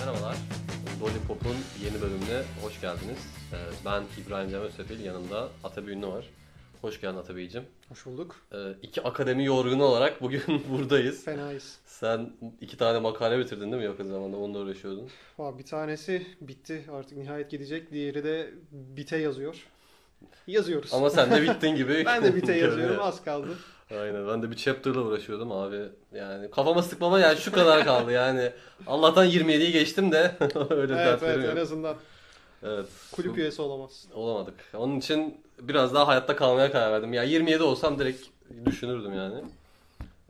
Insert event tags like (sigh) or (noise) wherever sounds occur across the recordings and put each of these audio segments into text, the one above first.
Merhabalar. Lollipop'un yeni bölümüne hoş geldiniz. Ee, Ben İbrahim Cem Öztepil, yanımda Atabey Ünlü var. Hoş geldin Atabey'cim. Hoş bulduk. Ee, İki akademi yorgunu olarak bugün (laughs) buradayız. Fenayız. Sen iki tane makale bitirdin değil mi yakın zamanda? Onunla uğraşıyordun. Valla bir tanesi bitti artık nihayet gidecek. Diğeri de bite yazıyor. Yazıyoruz. Ama sen de bittin gibi. (laughs) ben de bite (laughs) yazıyorum az kaldı. Aynen ben de bir chapter'la uğraşıyordum abi. Yani kafama sıkmama yani şu kadar kaldı yani. Allah'tan 27'yi geçtim de (laughs) öyle evet dertlerim evet yok. en azından Evet. kulüp üyesi olamazsın. Olamadık. Onun için biraz daha hayatta kalmaya karar verdim. Ya 27 olsam direkt düşünürdüm yani.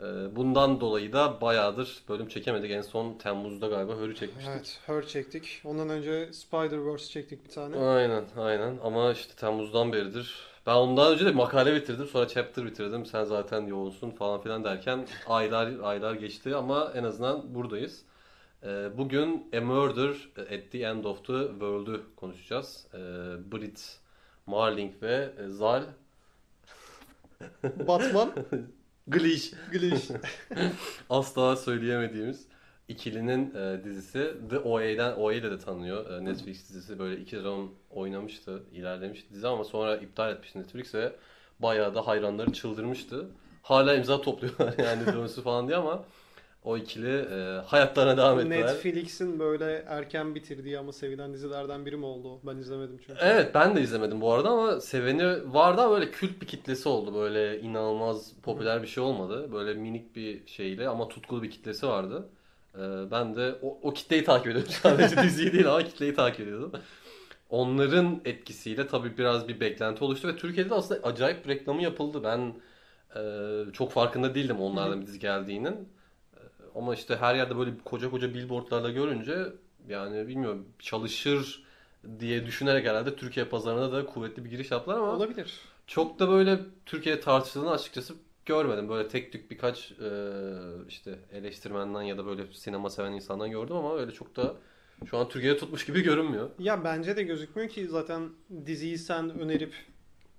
Ee, Bundan dolayı da bayağıdır bölüm çekemedik. En son Temmuz'da galiba Hör'ü çekmiştik. Evet Her çektik. Ondan önce Spider-Verse çektik bir tane. Aynen aynen ama işte Temmuz'dan beridir. Ben ondan önce de makale bitirdim sonra chapter bitirdim. Sen zaten yoğunsun falan filan derken aylar aylar geçti ama en azından buradayız. Ee, Bugün A Murder at the End of the World'ü konuşacağız. Ee, Brit Marling ve Zal Batman, Glish (laughs) Glitch. (laughs) asla söyleyemediğimiz ikilinin e, dizisi The OA'den OA ile de tanınıyor. E, Netflix dizisi böyle iki sezon oynamıştı, ilerlemişti dizi ama sonra iptal etmişti Netflix ve bayağı da hayranları çıldırmıştı. Hala imza topluyorlar (laughs) yani dönsü falan diye ama o ikili e, hayatlarına devam ettiler. Netflix'in böyle erken bitirdiği ama sevilen dizilerden biri mi oldu? Ben izlemedim çünkü. Evet ben de izlemedim bu arada ama seveni vardı ama böyle kült bir kitlesi oldu. Böyle inanılmaz popüler bir şey olmadı. Böyle minik bir şeyle ama tutkulu bir kitlesi vardı. Ee, ben de o, o kitleyi takip ediyordum. (laughs) Sadece diziyi değil ama kitleyi takip ediyordum. Onların etkisiyle tabii biraz bir beklenti oluştu ve Türkiye'de de aslında acayip reklamı yapıldı. Ben e, çok farkında değildim onlardan bir dizi geldiğinin. E, Ama işte her yerde böyle koca koca billboardlarla görünce yani bilmiyorum çalışır diye düşünerek herhalde Türkiye pazarına da kuvvetli bir giriş yaptılar ama Olabilir. çok da böyle Türkiye'de tartışıldığını açıkçası görmedim. Böyle tek tük birkaç e, işte eleştirmenden ya da böyle sinema seven insandan gördüm ama öyle çok da şu an Türkiye'de tutmuş gibi görünmüyor. Ya bence de gözükmüyor ki zaten diziyi sen önerip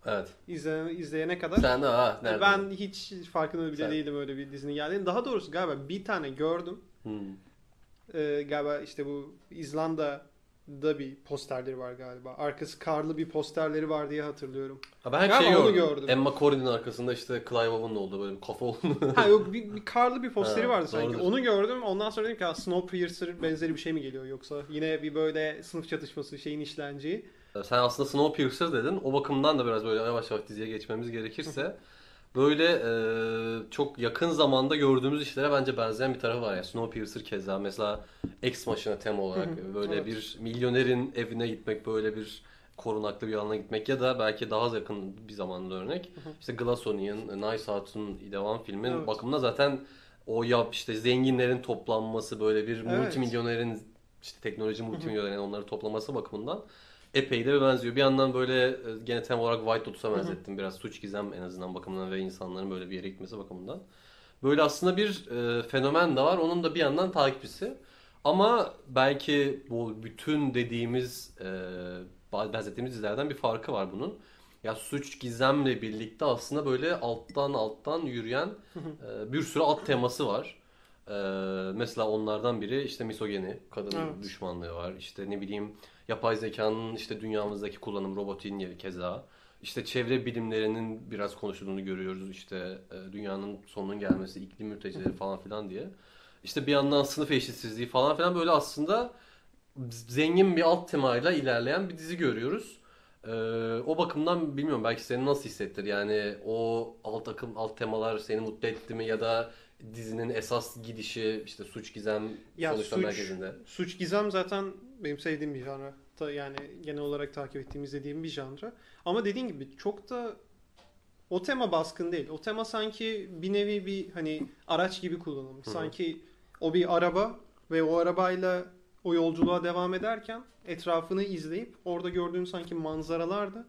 Evet. izleyene, izleyene kadar. Sen de ha nerede? Ben hiç farkında bile Sen- değildim öyle bir dizinin geldiğini. Daha doğrusu galiba bir tane gördüm. Hmm. Ee, galiba işte bu İzlanda'da bir posterleri var galiba. Arkası karlı bir posterleri var diye hatırlıyorum. Ha, ben hep şey gördüm. gördüm. Emma Corrin'in arkasında işte Clive Owen'ın olduğu böyle bir kafa olduğunu. (laughs) ha yok bir, bir karlı bir posteri Ha, vardı sanki. doğrudur. Onu gördüm. Ondan sonra dedim ki "Ha, Snowpiercer benzeri bir şey mi geliyor yoksa yine bir böyle sınıf çatışması şeyin işleneceği. Sen aslında Snowpiercer dedin. O bakımdan da biraz böyle yavaş yavaş diziye geçmemiz gerekirse böyle e, çok yakın zamanda gördüğümüz işlere bence benzeyen bir tarafı var. Yani Snowpiercer keza mesela Ex Machina tema olarak Hı hı, böyle evet. bir milyonerin evine gitmek, böyle bir korunaklı bir alana gitmek ya da belki daha yakın bir zamanda örnek. hı. İşte Glass Onion, Nice Out'un devam filmin Evet. bakımında zaten o ya işte zenginlerin toplanması böyle bir Evet. multimilyonerin işte teknoloji multimilyonerin onları toplaması bakımından epey de benziyor. Bir yandan böyle e, gene tem olarak White Lotus'a benzettim. Biraz suç gizem en azından bakımından ve insanların böyle bir yere gitmesi bakımından. Böyle aslında bir e, fenomen de var. Onun da bir yandan takipçisi. Ama belki bu bütün dediğimiz e, benzettiğimiz dizilerden bir farkı var bunun. Ya suç gizemle birlikte aslında böyle alttan alttan yürüyen e, bir sürü alt teması var. E, mesela onlardan biri işte misogeni, kadın Evet. düşmanlığı var. İşte ne bileyim yapay zekanın işte dünyamızdaki kullanım, robotin yeri keza. İşte çevre bilimlerinin biraz konuşulduğunu görüyoruz. İşte e, dünyanın sonunun gelmesi, iklim mültecileri falan filan diye. İşte bir yandan sınıf eşitsizliği falan filan böyle aslında zengin bir alt temayla ilerleyen bir dizi görüyoruz. Ee, o bakımdan bilmiyorum belki seni nasıl hissettir yani o alt akım alt temalar seni mutlu etti mi ya da dizinin esas gidişi işte suç gizem Ya sonuçta suç- merkezinde. Suç gizem zaten benim sevdiğim bir janra. Ta- Yani genel olarak takip ettiğim, izlediğim bir janra. Ama dediğin gibi çok da o tema baskın değil. O tema sanki bir nevi bir hani araç gibi kullanılmış. Sanki o bir araba ve o arabayla o yolculuğa devam ederken etrafını izleyip orada gördüğün sanki manzaralar da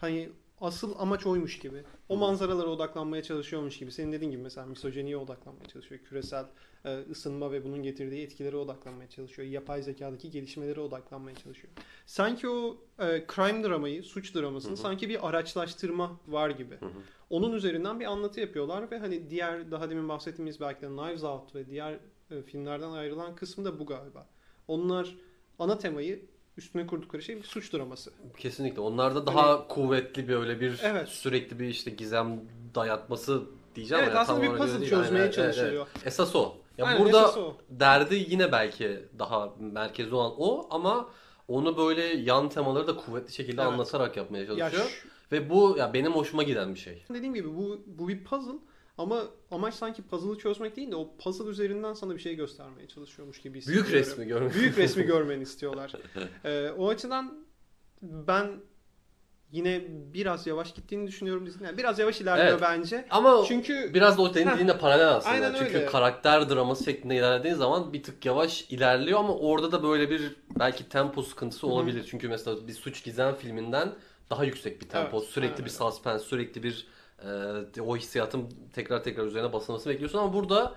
hani asıl amaç oymuş gibi. O manzaralara odaklanmaya çalışıyormuş gibi. Senin dediğin gibi mesela misojeniye odaklanmaya çalışıyor. Küresel e, ısınma ve bunun getirdiği etkilere odaklanmaya çalışıyor. Yapay zekadaki gelişmelere odaklanmaya çalışıyor. Sanki o e, crime dramayı, suç dramasını Hı hı. sanki bir araçlaştırma var gibi. Hı hı. Onun üzerinden bir anlatı yapıyorlar ve hani diğer daha demin bahsettiğimiz belki de Knives Out ve diğer e, filmlerden ayrılan kısmı da bu galiba. Onlar ana temayı üstüne kurdukları şey bir suç draması. Kesinlikle. Onlarda daha kuvvetli bir öyle bir Hani- Evet. sürekli bir işte gizem dayatması diyeceğim. Evet, ya, aslında tam bir puzzle çözmeye Aynen, evet, evet. çalışılıyor. Esas o. Ya Aynen, burada esas o. derdi yine belki daha merkezi olan o ama onu böyle yan temaları da kuvvetli şekilde Evet. anlatarak yapmaya Ya çalışıyor. şu- Ve bu ya benim hoşuma giden bir şey. dediğim gibi bu bu bir puzzle ama amaç sanki puzzle'ı çözmek değil de o puzzle üzerinden sana bir şey göstermeye çalışıyormuş gibi hissediyorum. Büyük resmi görmek. Büyük resmi görmeni istiyorlar. (laughs) Ee, o açıdan ben yine biraz yavaş gittiğini düşünüyorum dizinin. Yani biraz yavaş ilerliyor Evet. bence. Ama Çünkü biraz da o Heh. dediğinle paralel aslında. Aynen Çünkü öyle. karakter draması şeklinde ilerlediğin zaman bir tık yavaş ilerliyor ama orada da böyle bir belki tempo sıkıntısı olabilir. Çünkü mesela bir suç gizem filminden daha yüksek bir tempo. Evet, sürekli aynen bir suspense, sürekli bir e, o hissiyatın tekrar tekrar üzerine basılması bekliyorsun ama burada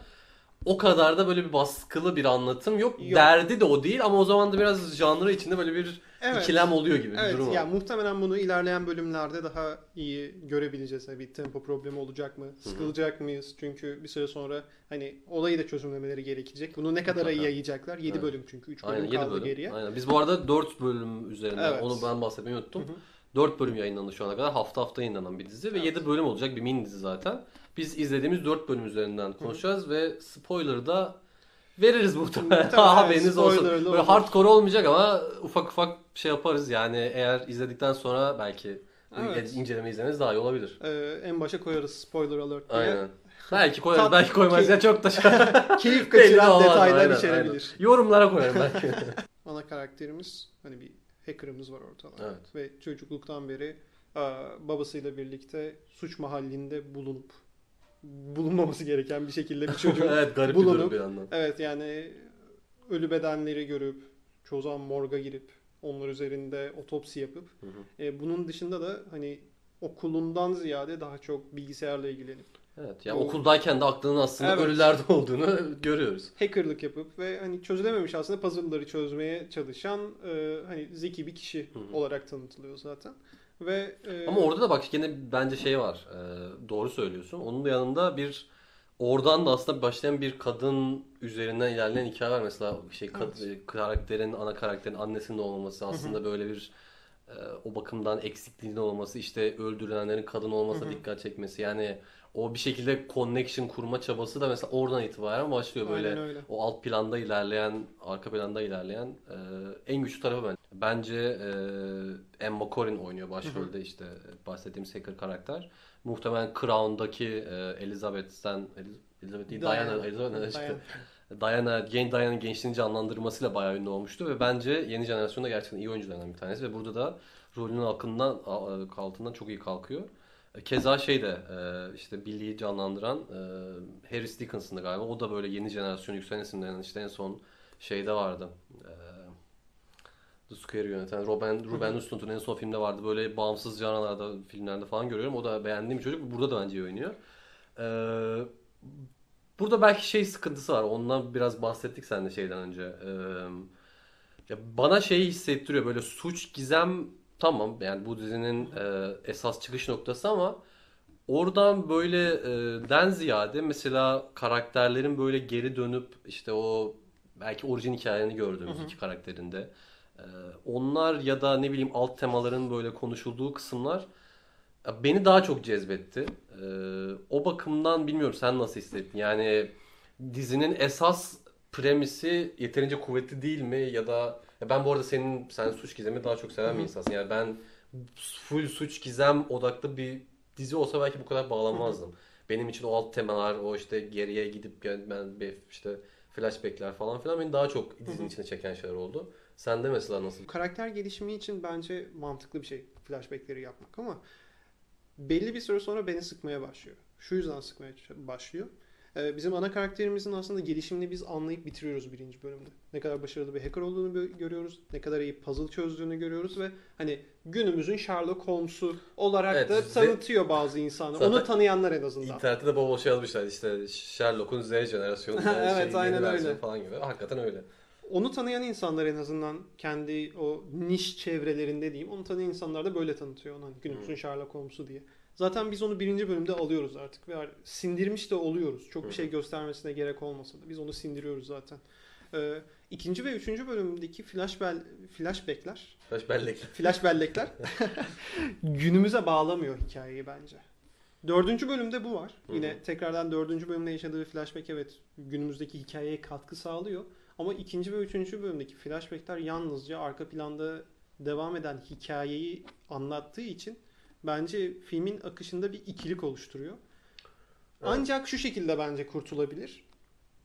o kadar da böyle bir baskılı bir anlatım yok. Yok. Derdi de o değil ama o zaman da biraz janrı içinde böyle bir Evet. ikilem oluyor gibi bir Evet durum var. ya muhtemelen bunu ilerleyen bölümlerde daha iyi görebileceğiz. Yani bir tempo problemi olacak mı? Sıkılacak mıyız? Çünkü bir süre sonra hani olayı da çözümlemeleri gerekecek. Bunu ne kadar iyi yayacaklar? 7 Evet. bölüm çünkü. 3 bölüm Aynen 7 kaldı bölüm. geriye. Aynen. Biz bu arada 4 bölüm üzerinden Evet. onu ben bahsetmeyi unuttum. Hı hı. 4 bölüm yayınlandı şu ana kadar. Hafta hafta yayınlanan bir dizi ve Evet. 7 bölüm olacak bir mini dizi zaten. Biz izlediğimiz 4 bölüm üzerinden konuşacağız ve spoiler'ı da veririz muhtemelen. (laughs) Haberiniz olsun. Böyle olur. hardcore olmayacak ama ufak ufak şey yaparız. Yani eğer izledikten sonra belki Evet. inceleme izlemeniz daha iyi olabilir. Ee, en başa koyarız spoiler alert diye. Aynen. Belki koyarız, Tat- belki koymayız Ki- ya çok da şey. (laughs) Keyif kaçıran detaylar Aynen, içerebilir. aynen. Yorumlara koyarım belki. (laughs) Ana karakterimiz hani bir hacker'ımız var ortada. Evet. Ve çocukluktan beri babasıyla birlikte suç mahallinde bulunup bulunmaması gereken bir şekilde bir (laughs) çocuk. evet garip bir durum bulunup- bir yandan. evet yani ölü bedenleri görüp çoğu zaman morga girip onlar üzerinde otopsi yapıp Hı hı. e, bunun dışında da hani okulundan ziyade daha çok bilgisayarla ilgilenip Evet. Yani Bu- okuldayken de aklının aslında Evet. ölülerde (laughs) olduğunu görüyoruz. hackerlık yapıp ve hani çözülememiş aslında puzzle'ları çözmeye çalışan e, hani zeki bir kişi Hı hı. olarak tanıtılıyor zaten. Ve e, Ama orada da bak gene bence şey var. e, doğru söylüyorsun. Onun da yanında bir oradan da aslında başlayan bir kadın üzerinden ilerleyen hikaye var. Mesela şey kad- e, karakterin ana karakterin annesinin olmaması aslında böyle bir e, o bakımdan eksikliğinin olması işte öldürülenlerin kadın olmasına dikkat çekmesi. Yani o bir şekilde connection kurma çabası da mesela oradan itibaren başlıyor böyle. Aynen öyle. O alt planda ilerleyen, arka planda ilerleyen e, en güçlü tarafı bence. Bence e, Emma Corrin oynuyor başrolde işte bahsettiğim hacker karakter. Muhtemelen Crown'daki e, Elizabeth'ten Eliz- Elizabeth değil, Diana, Diana. Elizabeth Diana. işte. Diana, genç Diana'nın gençliğini canlandırmasıyla bayağı ünlü olmuştu ve bence yeni jenerasyonda gerçekten iyi oyunculardan bir tanesi ve burada da rolünün altından, altından çok iyi kalkıyor. Keza şey de e, işte Billy'yi canlandıran e, Harris Dickinson'dı galiba. O da böyle yeni jenerasyon yükselen isimlerin işte en son şeyde vardı. E, The Square'ı yöneten Ruben, Ruben Östlund'un en son filmde vardı. Böyle bağımsız canlılarda filmlerde falan görüyorum. O da beğendiğim bir çocuk. Burada da bence iyi oynuyor. E, burada belki şey sıkıntısı var. Ondan biraz bahsettik sen de şeyden önce. E, ya bana şeyi hissettiriyor böyle suç gizem tamam yani bu dizinin e, esas çıkış noktası ama oradan böyle e, den ziyade mesela karakterlerin böyle geri dönüp işte o belki orijin hikayelerini gördüğümüz Hı hı. iki karakterinde e, onlar ya da ne bileyim alt temaların böyle konuşulduğu kısımlar beni daha çok cezbetti. E, o bakımdan bilmiyorum sen nasıl hissettin? Yani dizinin esas premisi yeterince kuvvetli değil mi ya da ya ben bu arada senin sen suç gizemi daha çok seven bir insansın. Yani ben full suç gizem odaklı bir dizi olsa belki bu kadar bağlanmazdım. Benim için o alt temalar, o işte geriye gidip ben işte flashbackler falan filan beni daha çok dizinin içine çeken şeyler oldu. Sende mesela nasıl? karakter gelişimi için bence mantıklı bir şey flashbackleri yapmak ama belli bir süre sonra beni sıkmaya başlıyor. Şu yüzden sıkmaya başlıyor. Ee, Bizim ana karakterimizin aslında gelişimini biz anlayıp bitiriyoruz birinci bölümde. Ne kadar başarılı bir hacker olduğunu gö- görüyoruz. Ne kadar iyi puzzle çözdüğünü görüyoruz ve hani günümüzün Sherlock Holmes'u olarak Evet, da tanıtıyor bazı. Zaten Onu tanıyanlar en azından. İnternette de bol bol şey yazmışlar işte Sherlock'un Z jenerasyonu, (laughs) Evet, şey, aynen öyle. falan gibi. Hakikaten öyle. Onu tanıyan insanlar en azından kendi o niş çevrelerinde diyeyim. Onu tanıyan insanlar da böyle tanıtıyor onu. Hani günümüzün Sherlock Holmes'u diye. Zaten biz onu birinci bölümde alıyoruz artık. Ve sindirmiş de oluyoruz. Çok bir şey göstermesine gerek olmasa da. Biz onu sindiriyoruz zaten. Ee, ikinci ve üçüncü bölümdeki flashbell, flashbackler, Baş bellek. flash bellekler (laughs) günümüze bağlamıyor hikayeyi bence. Dördüncü bölümde bu var. Hı hı. Yine tekrardan dördüncü bölümde yaşadığı flashback evet günümüzdeki hikayeye katkı sağlıyor. Ama ikinci ve üçüncü bölümdeki flashbackler yalnızca arka planda devam eden hikayeyi anlattığı için bence filmin akışında bir ikilik oluşturuyor. Evet. Ancak şu şekilde bence kurtulabilir.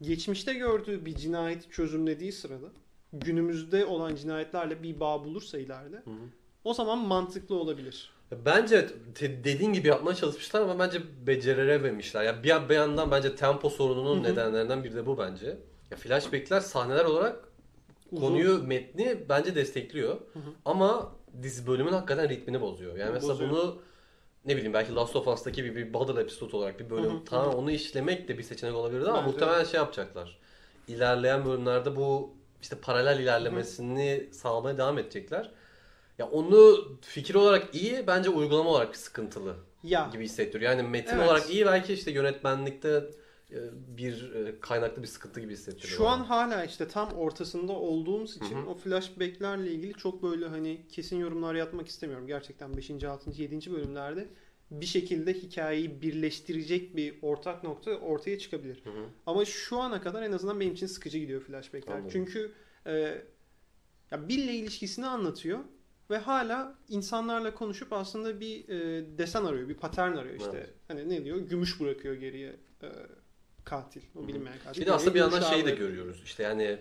Geçmişte gördüğü bir cinayeti çözümlediği sırada günümüzde olan cinayetlerle bir bağ bulursa ileride Hı hı. o zaman mantıklı olabilir. Bence te- dediğin gibi yapmaya çalışmışlar ama bence becerememişler. Ya bir, bir yandan bence tempo sorununun Hı hı. nedenlerinden biri de bu bence. Ya flashback'ler sahneler olarak Uzun. konuyu, metni bence destekliyor. Hı hı. Ama dizi bölümün hakikaten ritmini bozuyor. Yani mesela Bozuyor. bunu ne bileyim belki Last of Us'taki bir, bir bottle episode olarak bir bölüm Hı hı, tamam onu işlemek de bir seçenek olabilirdi ama Bence muhtemelen şey yapacaklar. İlerleyen bölümlerde bu işte paralel ilerlemesini sağlamaya devam edecekler. Ya onu fikir olarak iyi bence uygulama olarak sıkıntılı Ya gibi hissettiriyor. Yani metin Evet. olarak iyi belki işte yönetmenlikte bir e, kaynaklı bir sıkıntı gibi hissettiriyor. Şu an hala işte tam ortasında olduğumuz için Hı hı. o flashbacklerle ilgili çok böyle hani kesin yorumlar yapmak istemiyorum. Gerçekten 5. 6. 7. bölümlerde bir şekilde hikayeyi birleştirecek bir ortak nokta ortaya çıkabilir. Hı hı. Ama şu ana kadar en azından benim için sıkıcı gidiyor flashbackler. Anladım. Çünkü e, ya Bill'le ilişkisini anlatıyor ve hala insanlarla konuşup aslında bir e, desen arıyor, bir patern arıyor işte. Evet. Hani ne diyor? Gümüş bırakıyor geriye e, katil, o bilinmeyen katil. Bir de aslında bir yandan şeyi de görüyoruz. İşte yani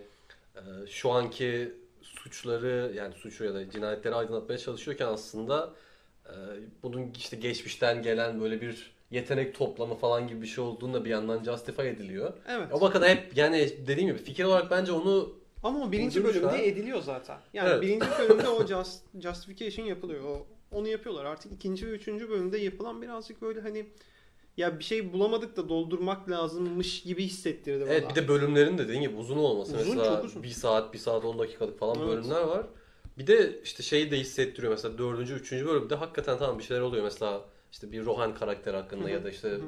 e, şu anki suçları yani suçu ya da cinayetleri aydınlatmaya çalışıyorken aslında e, bunun işte geçmişten gelen böyle bir yetenek toplamı falan gibi bir şey olduğunu da bir yandan justify ediliyor. Evet. O bakın hep yani dediğim gibi fikir olarak bence onu Ama o birinci bölümde ediliyor zaten. Yani Evet. birinci (laughs) bölümde o just, justification yapılıyor. O, onu yapıyorlar. Artık ikinci ve üçüncü bölümde yapılan birazcık böyle hani ya bir şey bulamadık da doldurmak lazımmış gibi hissettirdi bana. evet bir de bölümlerin de dediğim gibi uzun olması. Uzun, mesela çok uzun. bir saat, bir saat 10 dakikalık falan Evet. bölümler var. Bir de işte şeyi de hissettiriyor mesela dördüncü, üçüncü bölümde hakikaten tamam bir şeyler oluyor. Mesela işte bir Rohan karakteri hakkında Hı hı, ya da işte hı hı.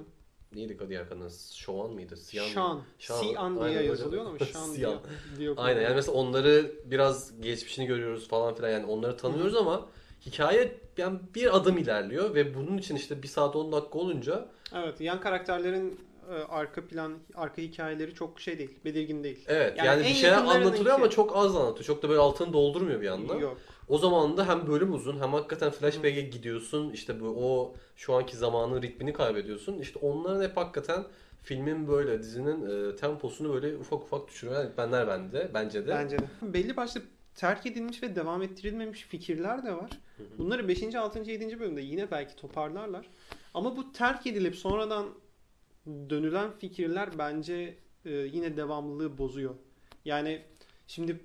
neydi diğer kadın? Şovan mıydı? Mıydı? Şan. Şan. Sian diye yazılıyor ama Şan (laughs) Sian. diye Aynen yani mesela onları biraz geçmişini görüyoruz falan filan yani onları tanıyoruz ama hikaye yani bir adım ilerliyor ve bunun için işte bir saat 10 dakika olunca Evet yan karakterlerin e, arka plan, arka hikayeleri çok şey değil, belirgin değil. evet Yani en bir şeyler anlatılıyor ama çok az anlatıyor. Çok da böyle altını doldurmuyor bir anda. Yok. O zaman da hem bölüm uzun hem hakikaten flashback'e gidiyorsun. İşte bu o şu anki zamanın ritmini kaybediyorsun. İşte onların hep hakikaten filmin böyle dizinin e, temposunu böyle ufak ufak düşürüyor. Yani benler bende bence de. Bence de. Belli başlı terk edilmiş ve devam ettirilmemiş fikirler de var. Bunları 5. 6. 7. bölümde yine belki toparlarlar. Ama bu terk edilip sonradan dönülen fikirler bence e, yine devamlılığı bozuyor. Yani şimdi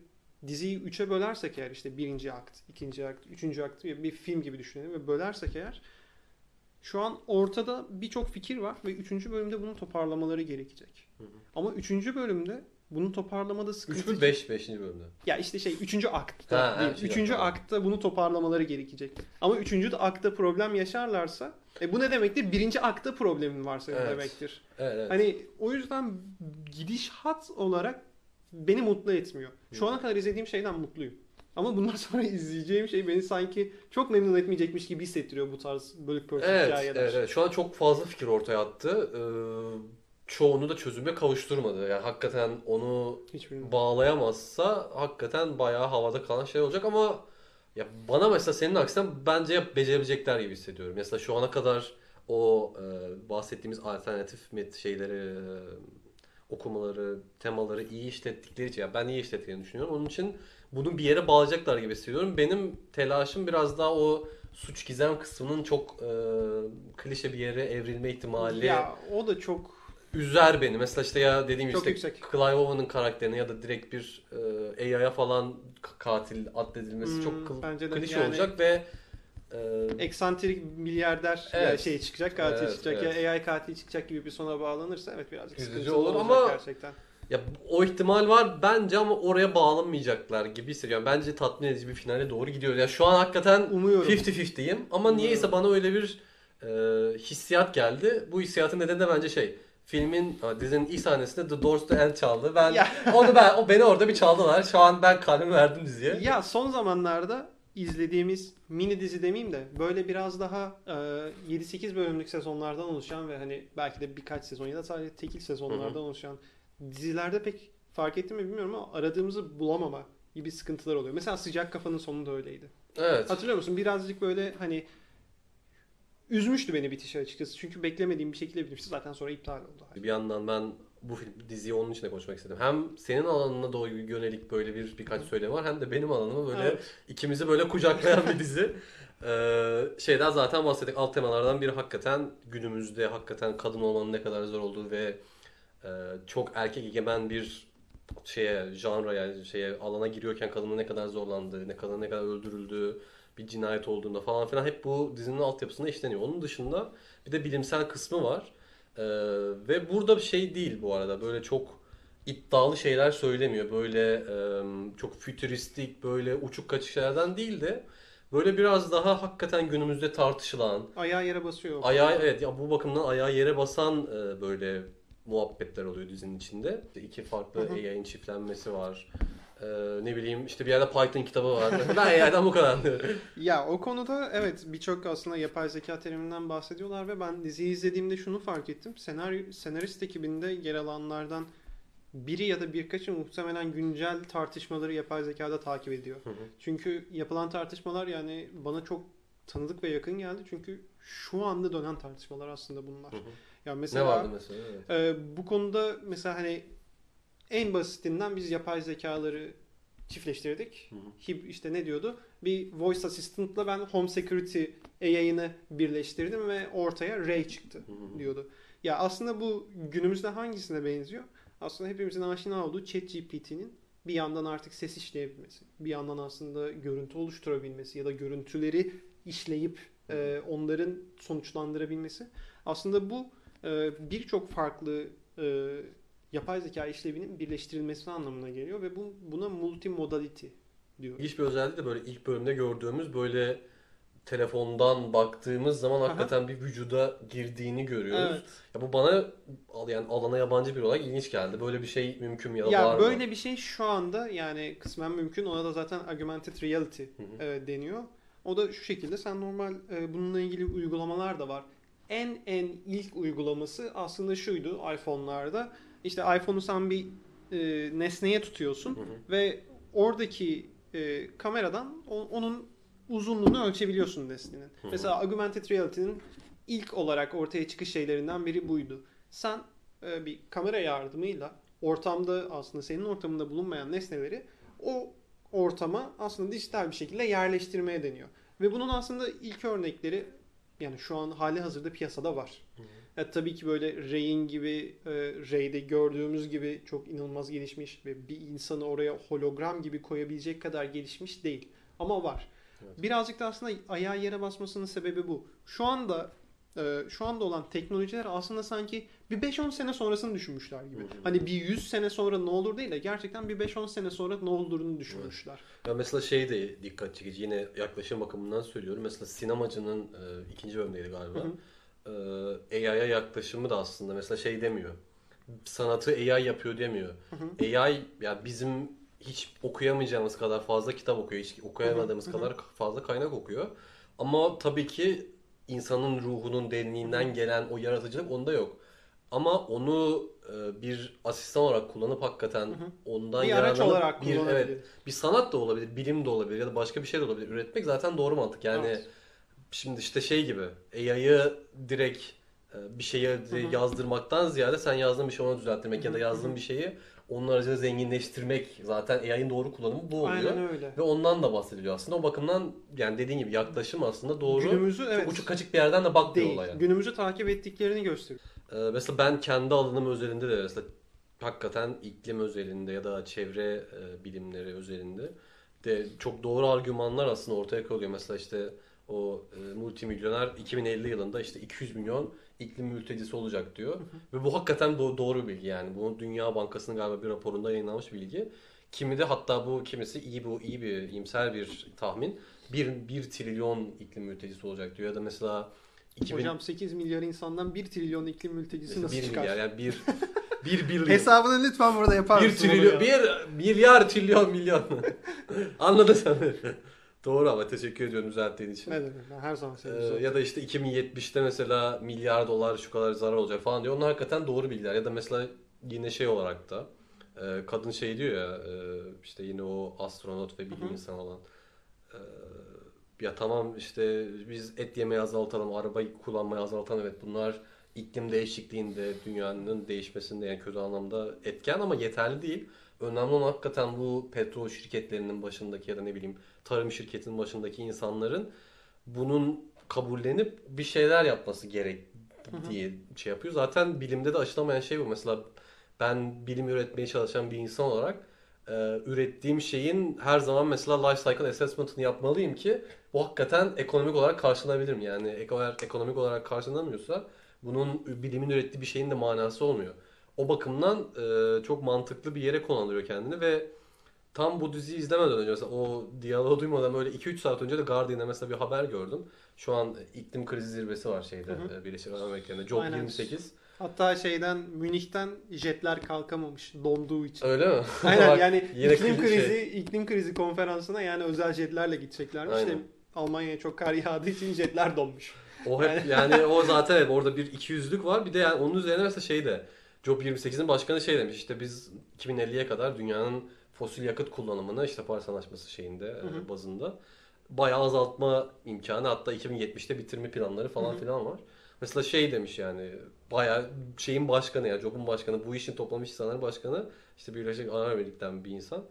diziyi 3'e bölersek eğer işte birinci akt, ikinci akt, üçüncü akt bir bir film gibi düşünelim ve bölersek eğer şu an ortada birçok fikir var ve üçüncü bölümde bunu toparlamaları gerekecek. Hı hı. Ama üçüncü bölümde bunu toparlamada sıkıntı 3 mü 5 5. bölümde. ya işte şey üçüncü aktta Ha, değil. evet, şey üçüncü tamam. aktta bunu toparlamaları gerekecek. Ama üçüncü akta problem yaşarlarsa e bu ne demektir? Birinci akta problemin varsa Evet. demektir. Evet, evet. Hani o yüzden gidişat olarak beni mutlu etmiyor. Şu ana kadar izlediğim şeyden mutluyum. Ama bundan (laughs) sonra izleyeceğim şey beni sanki çok memnun etmeyecekmiş gibi hissettiriyor bu tarz bölük pörçük Evet, hikayeler. evet, evet. Şu an çok fazla fikir ortaya attı. Ee, çoğunu da çözüme kavuşturmadı. Yani hakikaten onu bağlayamazsa hakikaten bayağı havada kalan şey olacak ama ya bana mesela senin aksine bence becerebilecekler gibi hissediyorum. Mesela şu ana kadar o e, bahsettiğimiz alternatif met şeyleri e, okumaları, temaları iyi işlettikleri için ya ben iyi işlettiklerini düşünüyorum. Onun için bunu bir yere bağlayacaklar gibi hissediyorum. Benim telaşım biraz daha o suç gizem kısmının çok e, klişe bir yere evrilme ihtimali Ya o da çok üzer beni. Mesela işte ya dediğim Çok işte yüksek. Clive Owen'ın karakterini ya da direkt bir e, AI'ya falan katil addedilmesi Hmm, çok kıl- bence de. klişe Yani- olacak ve e, eksantrik milyarder ya Evet. şey çıkacak, katil Evet, çıkacak evet. ya AI katil çıkacak gibi bir sona bağlanırsa evet birazcık Üzücü olur olacak ama- gerçekten. ya o ihtimal var bence ama oraya bağlanmayacaklar gibi hissediyorum. Bence tatmin edici bir finale doğru gidiyoruz. Ya şu an hakikaten Umuyorum. 50-50'yim ama Umuyorum. niyeyse bana öyle bir e, hissiyat geldi. Bu hissiyatın nedeni de bence şey filmin dizinin ilk sahnesinde The Doors The End çaldı. Ben Ya. (laughs) onu ben o beni orada bir çaldılar. Şu an ben kalbimi verdim diziye. Ya son zamanlarda izlediğimiz mini dizi demeyeyim de böyle biraz daha e, 7-8 bölümlük sezonlardan oluşan ve hani belki de birkaç sezon ya da sadece tekil sezonlardan oluşan dizilerde pek fark ettim mi bilmiyorum ama aradığımızı bulamama gibi sıkıntılar oluyor. Mesela Sıcak Kafa'nın sonunda öyleydi. Evet. Hatırlıyor musun? Birazcık böyle hani üzmüştü beni bitişi açıkçası. Çünkü beklemediğim bir şekilde bitmişti. Zaten sonra iptal oldu. Bir yandan ben bu film, diziyi onun için de konuşmak istedim. Hem senin alanına doğru yönelik böyle bir birkaç söylem var hem de benim alanıma böyle Evet. ikimizi böyle kucaklayan bir dizi. (laughs) Ee, şeyden zaten bahsettik. Alt temalardan biri hakikaten günümüzde hakikaten kadın olmanın ne kadar zor olduğu ve e, çok erkek egemen bir şeye, janra yani şeye alana giriyorken kadının ne kadar zorlandığı, ne kadın ne kadar öldürüldüğü, bir cinayet olduğunda falan filan hep bu dizinin altyapısında işleniyor. Onun dışında bir de bilimsel kısmı var. Ee, ve burada bir şey değil bu arada. Böyle çok iddialı şeyler söylemiyor. Böyle e, çok fütüristik, böyle uçuk kaçık şeylerden değil de böyle biraz daha hakikaten günümüzde tartışılan, Ayağı yere basıyor. ayağı evet ya bu bakımdan ayağı yere basan e, böyle muhabbetler oluyor dizinin içinde. İşte iki farklı. AI'nin çiftlenmesi var. Ee, ne bileyim işte bir yerde Python kitabı var. (laughs) ben AI'den bu kadar. Ya o konuda evet birçok aslında yapay zeka teriminden bahsediyorlar ve ben diziyi izlediğimde şunu fark ettim. Senaryo, senarist ekibinde yer alanlardan biri ya da birkaçı muhtemelen güncel tartışmaları yapay zekada takip ediyor. Hı hı. Çünkü yapılan tartışmalar yani bana çok tanıdık ve yakın geldi. Çünkü şu anda dönen tartışmalar aslında bunlar. Hı hı. Ya mesela ne vardı mesela? Evet. ee, bu konuda mesela hani en basitinden biz yapay zekaları çiftleştirdik. Hı hı. Hib işte ne diyordu? Bir voice assistant'la ben home security AI'ını birleştirdim ve ortaya Ray çıktı Hı hı. diyordu. Ya aslında bu günümüzde hangisine benziyor? Aslında hepimizin aşina olduğu ChatGPT'nin bir yandan artık ses işleyebilmesi, bir yandan aslında görüntü oluşturabilmesi ya da görüntüleri işleyip e, onların sonuçlandırabilmesi. Aslında bu e, birçok farklı e, yapay zeka işlevinin birleştirilmesi anlamına geliyor ve bu buna multimodality diyor. İlginç bir özelliği de böyle ilk bölümde gördüğümüz böyle telefondan baktığımız zaman Aha. hakikaten bir vücuda girdiğini görüyoruz. Evet. Ya bu bana yani alana yabancı bir olarak ilginç geldi. Böyle bir şey mümkün mü ya Ya var mı? böyle bir şey şu anda yani kısmen mümkün. Ona da zaten augmented reality Hı hı. e, deniyor. O da şu şekilde sen normal e, bununla ilgili uygulamalar da var. En en ilk uygulaması aslında şuydu iPhone'larda. İşte iPhone'u sen bir e, nesneye tutuyorsun Hı hı. ve oradaki e, kameradan o- onun uzunluğunu ölçebiliyorsun nesnenin. hı. Mesela augmented reality'nin ilk olarak ortaya çıkış şeylerinden biri buydu. Sen e, bir kamera yardımıyla ortamda aslında senin ortamında bulunmayan nesneleri o ortama aslında dijital bir şekilde yerleştirmeye deniyor. Ve bunun aslında ilk örnekleri yani şu an hali hazırda piyasada var. Hı hı. Ya tabii ki böyle Ray'in gibi e, Ray'de gördüğümüz gibi çok inanılmaz gelişmiş ve bir insanı oraya hologram gibi koyabilecek kadar gelişmiş değil. Ama var. Evet. Birazcık da aslında ayağı yere basmasının sebebi bu. Şu anda e, şu anda olan teknolojiler aslında sanki bir 5-10 sene sonrasını düşünmüşler gibi. Hı hı. Hani bir 100 sene sonra ne olur değil de gerçekten bir 5-10 sene sonra ne olduğunu düşünmüşler. Ya mesela şey de dikkat çekici yine yaklaşım bakımından söylüyorum. Mesela sinemacının e, ikinci bölümdeydi galiba. Hı hı. E, AI'ya yaklaşımı da aslında mesela şey demiyor. Sanatı AI yapıyor demiyor. Hı AI ya bizim hiç okuyamayacağımız kadar fazla kitap okuyor. Hiç okuyamadığımız Hı hı, hı kadar fazla kaynak okuyor. Ama tabii ki insanın ruhunun derinliğinden gelen o yaratıcılık onda yok. Ama onu e, bir asistan olarak kullanıp hakikaten hı. ondan Bir araç olarak bir evet bir sanat da olabilir, bilim de olabilir ya da başka bir şey de olabilir. Üretmek zaten doğru mantık. Yani Evet. şimdi işte şey gibi AI'yı direkt bir şeye yazdırmaktan ziyade sen yazdığın bir şeyi ona düzelttirmek ya da yazdığın bir şeyi onun aracılığıyla zenginleştirmek zaten AI'nin doğru kullanımı bu oluyor. Aynen öyle. Ve ondan da bahsediliyor aslında. O bakımdan yani dediğin gibi yaklaşım aslında doğru. Günümüzü evet Çok uçuk kaçık bir yerden de bakmıyor değil. olaya. Günümüzü takip ettiklerini gösteriyor. Ee, mesela ben kendi alanım özelinde de mesela hakikaten iklim özelinde ya da çevre e, bilimleri özelinde de çok doğru argümanlar aslında ortaya koyuyor. Mesela işte o e, multimilyoner 2050 yılında işte 200 milyon iklim mültecisi olacak diyor. Ve bu hakikaten do- doğru bilgi yani. Bu Dünya Bankası'nın galiba bir raporunda yayınlanmış bilgi. Kimi de hatta bu kimisi iyi bu iyi bir iyimser bir tahmin. 1 1 trilyon iklim mültecisi olacak diyor ya da mesela 2000 Hocam 8 milyar insandan 1 trilyon iklim mültecisi nasıl 1 çıkar? milyar yani 1 1 bir (laughs) Hesabını lütfen burada yapar 1 mısın? trilyon onu ya? 1 milyar trilyon milyon. (laughs) Anladın sen. Doğru ama teşekkür ediyorum düzelttiğin için. Ne demek? Ben her zaman Ee, seviyorum. ya da işte 2070'te mesela milyar dolar şu kadar zarar olacak falan diyor. Onlar hakikaten doğru bilgiler. Ya da mesela yine şey olarak da e, kadın şey diyor ya e, işte yine o astronot ve bilim Hı hı. insanı olan e, ya tamam işte biz et yemeyi azaltalım, arabayı kullanmayı azaltalım. Evet bunlar iklim değişikliğinde, dünyanın değişmesinde yani kötü anlamda etken ama yeterli değil. Önemli olan hakikaten bu petrol şirketlerinin başındaki ya da ne bileyim tarım şirketinin başındaki insanların bunun kabullenip bir şeyler yapması gerek diye şey yapıyor. Zaten bilimde de aşılamayan şey bu. Mesela ben bilim üretmeye çalışan bir insan olarak e, ürettiğim şeyin her zaman mesela life cycle assessment'ını yapmalıyım ki bu hakikaten ekonomik olarak karşılanabilir mi? Yani eğer ekonomik olarak karşılanamıyorsa bunun bilimin ürettiği bir şeyin de manası olmuyor. O bakımdan e, çok mantıklı bir yere konumlandırıyor kendini ve tam bu diziyi izlemeden önce mesela o diyaloğu duymadan böyle 2-3 saat önce de Guardian'da mesela bir haber gördüm. Şu an iklim krizi zirvesi var şeyde Hı hı. e, Birleşik Arap Emirlikleri'nde. Job Aynen. 28. Hatta şeyden Münih'ten jetler kalkamamış donduğu için. Öyle mi? (laughs) Aynen Bak, yani iklim krizi iklim krizi konferansına yani özel jetlerle gideceklermiş. Aynen. İşte Almanya'ya çok kar yağdığı için jetler donmuş. O hep yani (laughs) o zaten hep orada bir ikiyüzlülük var. Bir de yani onun üzerine mesela şey de Job 28'in başkanı şey demiş işte biz 2050'ye kadar dünyanın fosil yakıt kullanımını işte Paris Anlaşması şeyinde e, hı. bazında bayağı azaltma imkanı hatta 2070'te bitirme planları falan Hı hı. filan var. Mesela şey demiş yani bayağı şeyin başkanı ya Job'un başkanı bu işin toplamış insanların başkanı işte Birleşik Arap Emirlikleri'nden bir insan.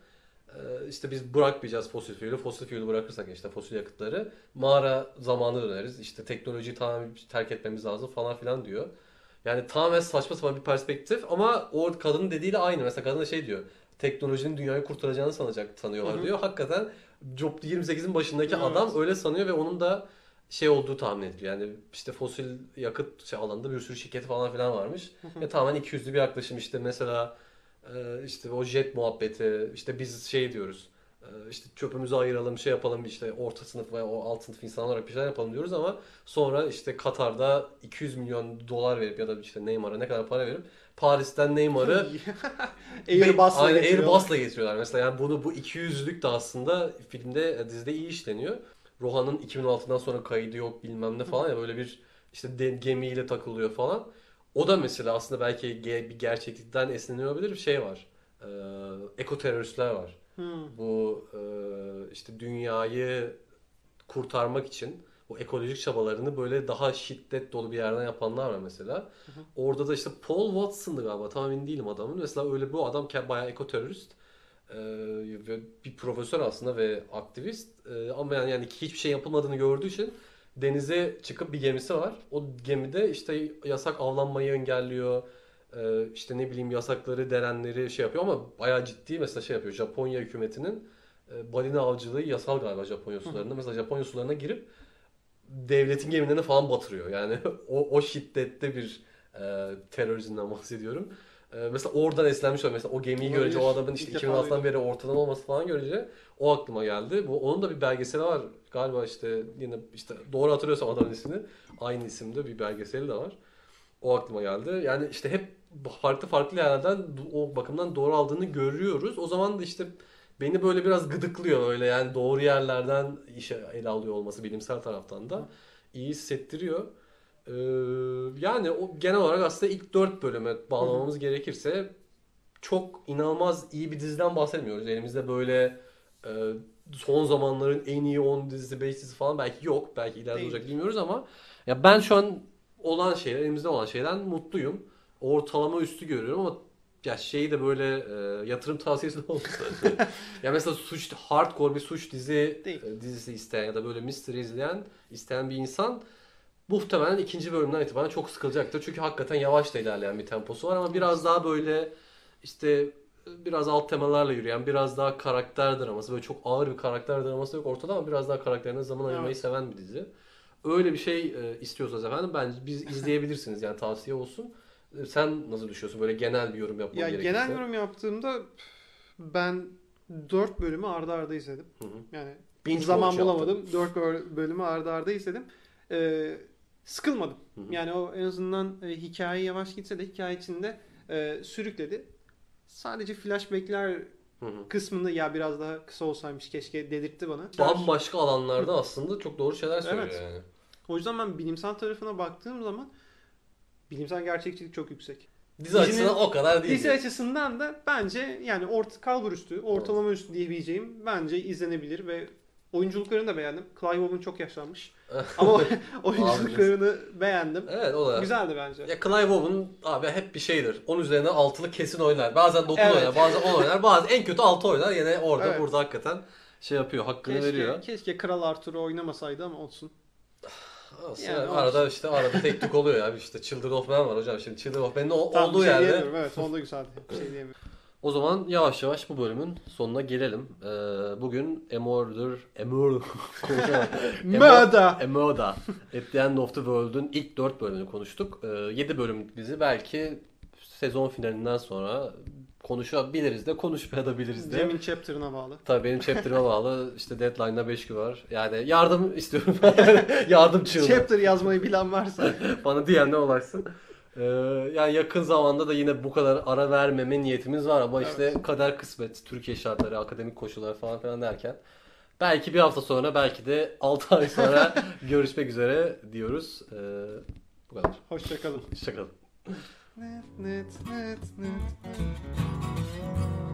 Ee, işte biz bırakmayacağız fosil fuel'ü. Fosil fuel'ü bırakırsak işte fosil yakıtları mağara zamanı döneriz. İşte teknolojiyi tamamen terk etmemiz lazım falan filan diyor. Yani tamamen saçma sapan bir perspektif ama o kadının dediğiyle aynı. Mesela kadın da şey diyor. Teknolojinin dünyayı kurtaracağını sanacak sanıyorlar Hı hı. diyor. Hakikaten Job 28'in başındaki Evet. adam öyle sanıyor ve onun da şey olduğu tahmin ediliyor. Yani işte fosil yakıt şey alanında bir sürü şirketi falan filan varmış. Ve tamamen ikiyüzlü bir yaklaşım. İşte mesela işte o jet muhabbeti, işte biz şey diyoruz. E, işte çöpümüzü ayıralım, şey yapalım işte orta sınıf ve o alt sınıf insan olarak bir şeyler yapalım diyoruz ama sonra işte Katar'da 200 milyon dolar verip ya da işte Neymar'a ne kadar para verip Paris'ten Neymar'ı (laughs) Airbus'la getiriyorlar. Airbus'la getiriyorlar. Mesela yani bunu bu 200'lük de aslında filmde e, dizide iyi işleniyor. Rohan'ın 2006'dan sonra kaydı yok bilmem ne falan ya böyle bir işte de- gemiyle takılıyor falan. O da mesela aslında belki ge- bir gerçeklikten esinleniyor olabilir bir şey var. Ee, eko teröristler var. Hmm. Bu e, işte dünyayı kurtarmak için bu ekolojik çabalarını böyle daha şiddet dolu bir yerden yapanlar var mesela. Orada da işte Paul Watson'dı galiba tam emin değilim adamın. Mesela öyle bu adam bayağı eko terörist. Ee, ve bir profesör aslında ve aktivist. Ee, ama yani, yani hiçbir şey yapılmadığını gördüğü için denize çıkıp bir gemisi var. O gemide işte yasak avlanmayı engelliyor. Ee, işte ne bileyim yasakları delenleri şey yapıyor ama bayağı ciddi mesela şey yapıyor. Japonya hükümetinin e, balina avcılığı yasal galiba Japonya sularında. Mesela Japonya sularına girip devletin gemilerini falan batırıyor. Yani (laughs) o, o şiddette bir e, terörizmden bahsediyorum. E, mesela oradan esinlenmiş oluyor. Mesela o gemiyi Olabilir. görünce o adamın işte İlk defa 2006'dan duydum. beri ortadan olması falan görünce o aklıma geldi. Bu onun da bir belgeseli var. Galiba işte yine işte doğru hatırlıyorsam adamın ismini aynı isimde bir belgeseli de var. O aklıma geldi. Yani işte hep farklı farklı yerlerden o bakımdan doğru aldığını görüyoruz. O zaman da işte beni böyle biraz gıdıklıyor öyle yani doğru yerlerden işe ele alıyor olması bilimsel taraftan da iyi hissettiriyor. Ee, yani o genel olarak aslında ilk 4 bölüme bağlamamız gerekirse çok inanılmaz iyi bir diziden bahsetmiyoruz. Elimizde böyle e, son zamanların en iyi 10 dizisi 5 dizisi falan belki yok. Belki ileride Değil. olacak bilmiyoruz ama ya ben şu an olan şeyler elimizde olan şeyden mutluyum. Ortalama üstü görüyorum ama ya şeyi de böyle e, yatırım tavsiyesi de olmasın. (laughs) ya mesela suç hardcore bir suç dizi Değil. e, dizisi isteyen ya da böyle mystery izleyen isteyen bir insan muhtemelen ikinci bölümden itibaren çok sıkılacaktır. Çünkü hakikaten yavaş da ilerleyen bir temposu var ama biraz daha böyle işte biraz alt temalarla yürüyen, biraz daha karakter draması, böyle çok ağır bir karakter draması yok ortada ama biraz daha karakterine zaman ayırmayı Evet. seven bir dizi. Öyle bir şey e, istiyorsanız efendim bence biz izleyebilirsiniz yani tavsiye olsun. Sen nasıl düşünüyorsun? Böyle genel bir yorum yapmam Ya gerekirse. genel yorum yaptığımda ben 4 bölümü arda arda izledim. Hı hı. Yani Binge zaman bulamadım. 4 bölümü arda arda izledim. Ee, sıkılmadım. Hı hı. Yani o en azından e, hikaye yavaş gitse de hikaye içinde e, sürükledi. Sadece flashbackler Hı hı. kısmını ya biraz daha kısa olsaymış keşke dedirtti bana. Bambaşka alanlarda aslında çok doğru şeyler söylüyor Evet. yani. O yüzden ben bilimsel tarafına baktığım zaman bilimsel gerçekçilik çok yüksek. Dizi Dizinin- açısından o kadar değil. Dizi açısından da bence yani ort kalbur üstü, ortalama üstü diyebileceğim bence izlenebilir ve oyunculuklarını da beğendim. Clive Owen çok yaşlanmış. (laughs) Ama oyunculuklarını beğendim. Evet o da. Güzeldi bence. Ya Clive Owen abi hep bir şeydir. 10 üzerine altılı kesin oynar. Bazen 9 Evet. oynar, bazen 10 oynar. Bazen en kötü 6 oynar. Yine orada Evet. burada hakikaten şey yapıyor, hakkını veriyor. Keşke, keşke Kral Arthur'u oynamasaydı ama olsun. (sighs) Olsun Yani olsun. arada işte arada tek tük oluyor ya. İşte Children of Man var hocam. Şimdi Children of Man'in o- Tamam, olduğu bir şey yerde. diyemiyorum. Evet onda güzeldi. Bir şey diyemiyorum. O zaman yavaş yavaş bu bölümün sonuna gelelim. Ee, bugün A Murder, A Murder, (laughs) Murder! A Murder at the End of the World'ün ilk 4 bölümünü konuştuk. Ee, 7 bölümlük dizi belki sezon finalinden sonra konuşabiliriz de konuşmayabiliriz de. Cem'in chapter'ına bağlı. Tabii benim chapter'ıma (laughs) bağlı. İşte deadline'da 5 gün var. Yani yardım istiyorum. (laughs) yardım çığlığı. Chapter yazmayı bilen varsa. (laughs) Bana diyen ne ulaşsın. Ee, yani yakın zamanda da yine bu kadar ara vermeme niyetimiz var ama işte kader kısmet, Türkiye şartları, akademik koşullar falan filan derken belki bir hafta sonra belki de 6 ay sonra görüşmek üzere diyoruz. Ee, bu kadar. Hoşçakalın. Hoşçakalın. Net net net net.